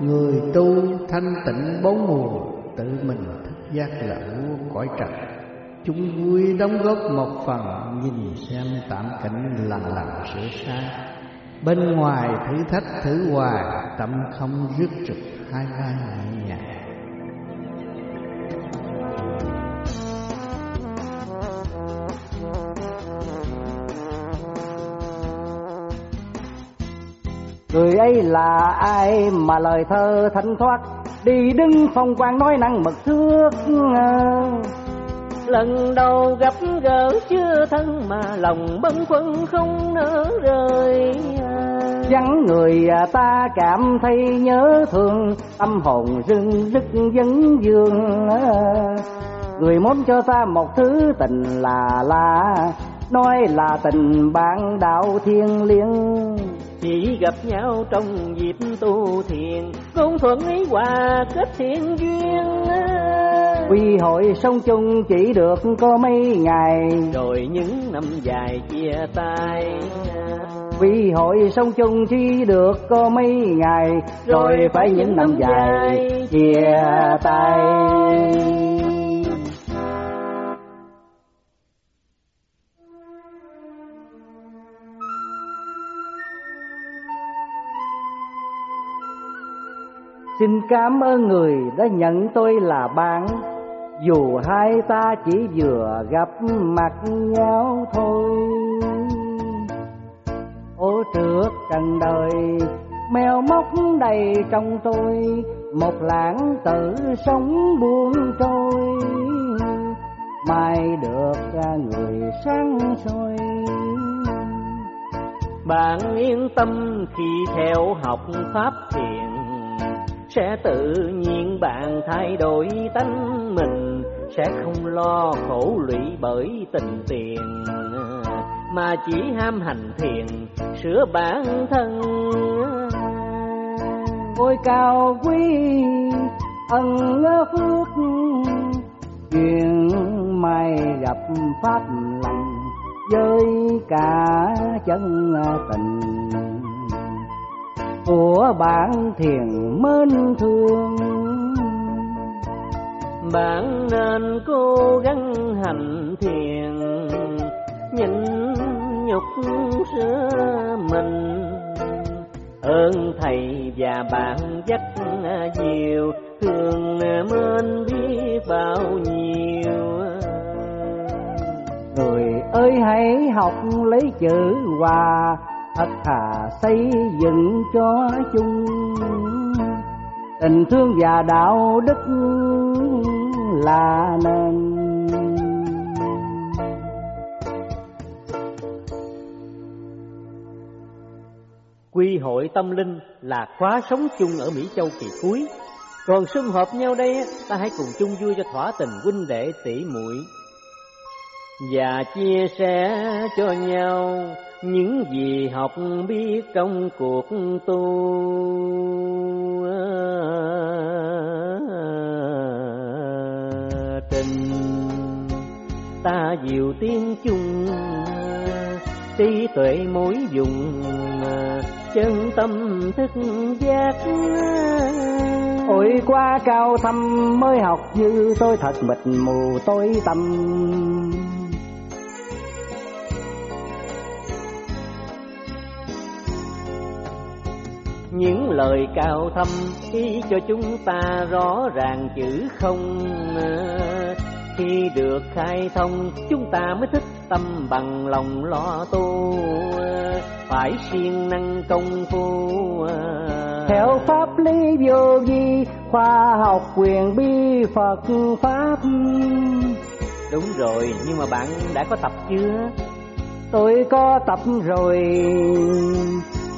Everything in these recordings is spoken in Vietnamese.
Người tu thanh tịnh bốn mùa, Tự mình thức giác là vua cõi trần. Chúng vui đóng góp một phần, Nhìn xem tạm cảnh lần lần sửa sai Bên ngoài thử thách thử hoài, Tâm không rước trực hai vai nhẹ nhàng. Người ấy là ai mà lời thơ thanh thoát? Đi đứng phong quang nói năng mật thước. Lần đầu gặp gỡ chưa thân mà lòng bâng khuâng không nỡ rời. Vắng người ta cảm thấy nhớ thương Tâm hồn rưng rức vấn dương. Người muốn cho ta một thứ tình là la Nói là tình bạn đạo thiên liêng chỉ gặp nhau trong dịp tu thiền Công thuận ấy hòa kết thiện duyên. Quy hội sống chung chỉ được có mấy ngày. Rồi những năm dài chia tay. Quy hội sống chung chỉ được có mấy ngày. Rồi phải những năm dài chia tay Xin cảm ơn người đã nhận tôi là bạn. Dù hai ta chỉ vừa gặp mặt nhau thôi. Ô trước trần đời, mèo móc đầy trong tôi. Một lãng tử sống buông trôi. Mai được ra người sáng soi. Bạn yên tâm khi theo học pháp thiền sẽ tự nhiên bạn thay đổi tánh mình, sẽ không lo khổ lụy bởi tình tiền. Mà chỉ ham hành thiền, sửa bản thân. Ngôi cao quý, ân phước chuyện may gặp pháp lành, với cả chân tình của bạn thiền mến thương. Bạn nên cố gắng hành thiền, nhịn nhục sửa mình. Ơn thầy và bạn dắt nhiều thương mến biết bao nhiêu. Người ơi hãy học lấy chữ hòa thật thà xây dựng cho chung tình thương và đạo đức là nền. Quy hội tâm linh là khóa sống chung ở mỹ châu kỳ cuối. Còn sum họp nhau đây, ta hãy cùng chung vui cho thỏa tình huynh đệ tỷ muội. Và chia sẻ cho nhau những gì học biết trong cuộc tu trình ta diệu tiếng chung, trí tuệ mỗi dùng chân tâm thức giác. Ôi qua cao thâm mới học như tôi thật mịt mù tối tâm những lời cao thâm khi cho chúng ta rõ ràng chữ không khi được khai thông chúng ta mới thích tâm bằng lòng lo tu phải siêng năng công phu theo pháp lý vô vi khoa học quyền bi phật pháp. Đúng rồi nhưng mà bạn đã có tập chưa? Tôi có tập rồi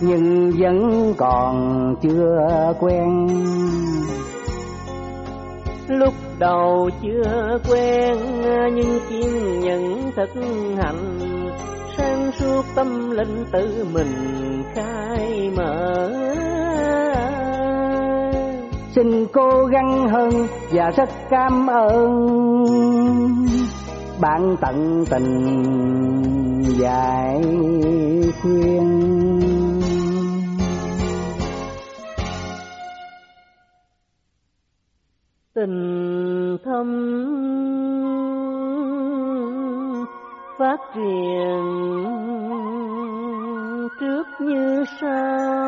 nhưng vẫn còn chưa quen. Lúc đầu chưa quen nhưng kiên nhẫn thực hành. Sáng suốt tâm linh tự mình khai mở. Xin cố gắng hơn và rất cảm ơn. Bạn tận tình giải khuyên tình thâm phát triển trước như sau.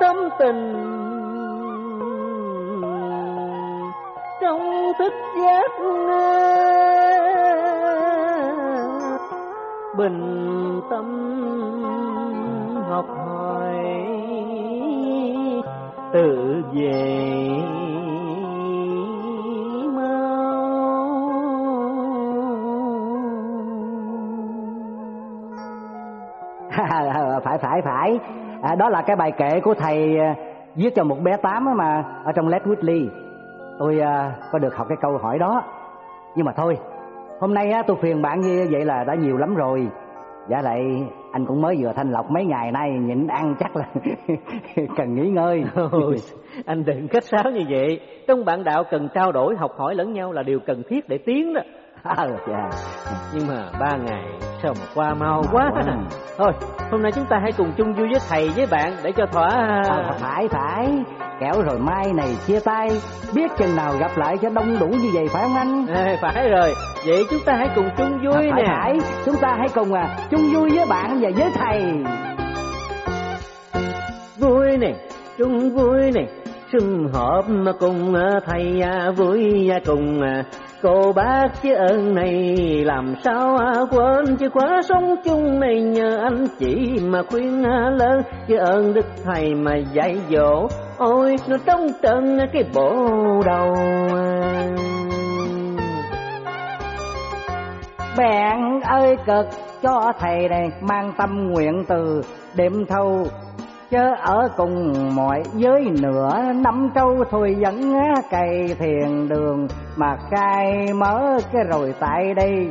Tâm tình. Trong thức giác bình tâm học hỏi tự về phải phải phải à, đó là cái bài kể của thầy à, viết cho một bé tám mà ở trong Led Whitley. Tôi à, có được học cái câu hỏi đó. Nhưng mà thôi hôm nay á, tôi phiền bạn như vậy là đã nhiều lắm rồi. Giả lại anh cũng mới vừa thanh lọc mấy ngày nay nhịn ăn chắc là cần nghỉ ngơi. Ôi, anh đừng khách sáo như vậy. Trong bạn đạo cần trao đổi học hỏi lẫn nhau là điều cần thiết để tiến đó. dạ. nhưng mà ba ngày sao mà qua mau quá. Quá. thôi hôm nay chúng ta hãy cùng chung vui với thầy với bạn để cho thỏa. À, phải phải. Kẻo rồi mai này chia tay. Biết chừng nào gặp lại cho đông đủ như vậy phải không anh? Ê, phải rồi. Vậy chúng ta hãy cùng chung vui phải, nè. phải. Chúng ta hãy cùng à, chung vui với bạn và với thầy. Vui nè chung vui nè sum họp mà cùng à, thầy à, vui à, cùng cô bác, chứ ơn này làm sao quên, chứ quá sống chung này nhờ anh chị mà khuyên lớn chứ ơn đức thầy mà dạy dỗ, ôi, nó trong trận cái bộ đầu bạn ơi, cực cho thầy này mang tâm nguyện từ đêm thâu chớ ở cùng mọi giới nữa năm trâu thôi dẫn cày thiền đường. Mà khai mở cái rồi tại đây,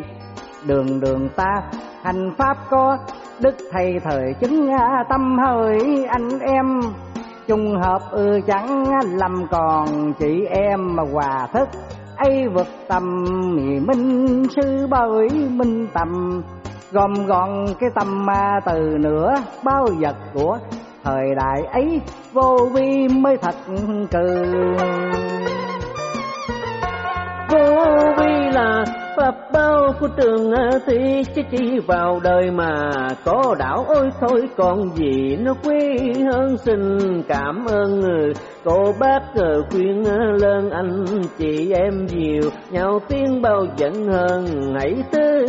đường đường ta, hành pháp có đức thầy thời chứng tâm hỡi anh em. Trùng hợp ư chẳng lầm còn chị em mà hòa thức, ấy vực tâm minh sư bởi minh tâm gom gọn cái tâm ma từ nửa bao vật của thời đại ấy vô vi mới thật cừ vô vi là pháp bao của trường thi chứ chỉ vào đời mà có đảo ôi thôi, còn gì nó quý hơn xin cảm ơn người. Cô bác khuyên lên anh chị em nhiều, nhau tiếng bao giận hơn hãy tư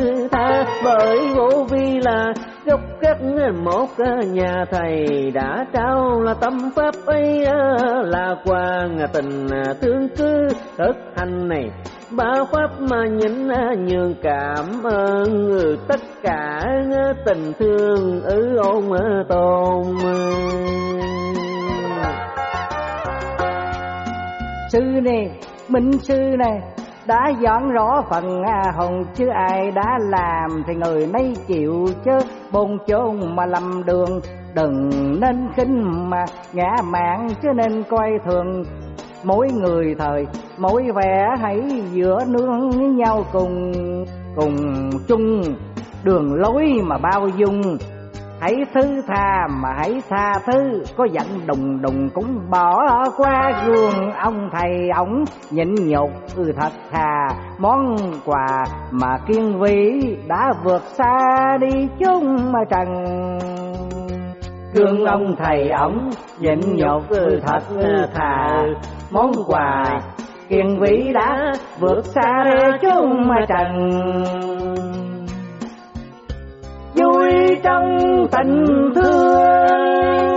bởi vô vi là gốc các một nhà thầy đã trao là tâm pháp ấy à, là qua tình à, thương cứ thực hành này. Ba pháp mà nhịn à, nhường cảm ơn tất cả tình thương ứ ôn tôn sư này minh sư này đã dọn rõ phần à, hồng chứ ai đã làm thì người nấy chịu chứ bồn chôn mà lầm đường, đừng nên khinh mà ngã mạng chứ nên coi thường. Mỗi người thời, mỗi vẻ hãy giữa nương với nhau cùng cùng chung. Đường lối mà bao dung hãy thứ tha mà hãy tha thứ. Có giận đùng đùng cũng bỏ qua gương ông thầy ổng. Nhịn nhục ừ thật thà. Món quà mà kiên vĩ đã vượt xa đi chung mà trần. Gương ông thầy ổng, nhịn nhục ừ thật thà. Món quà kiên vĩ đã vượt xa đi chung mà trần trong tình thương.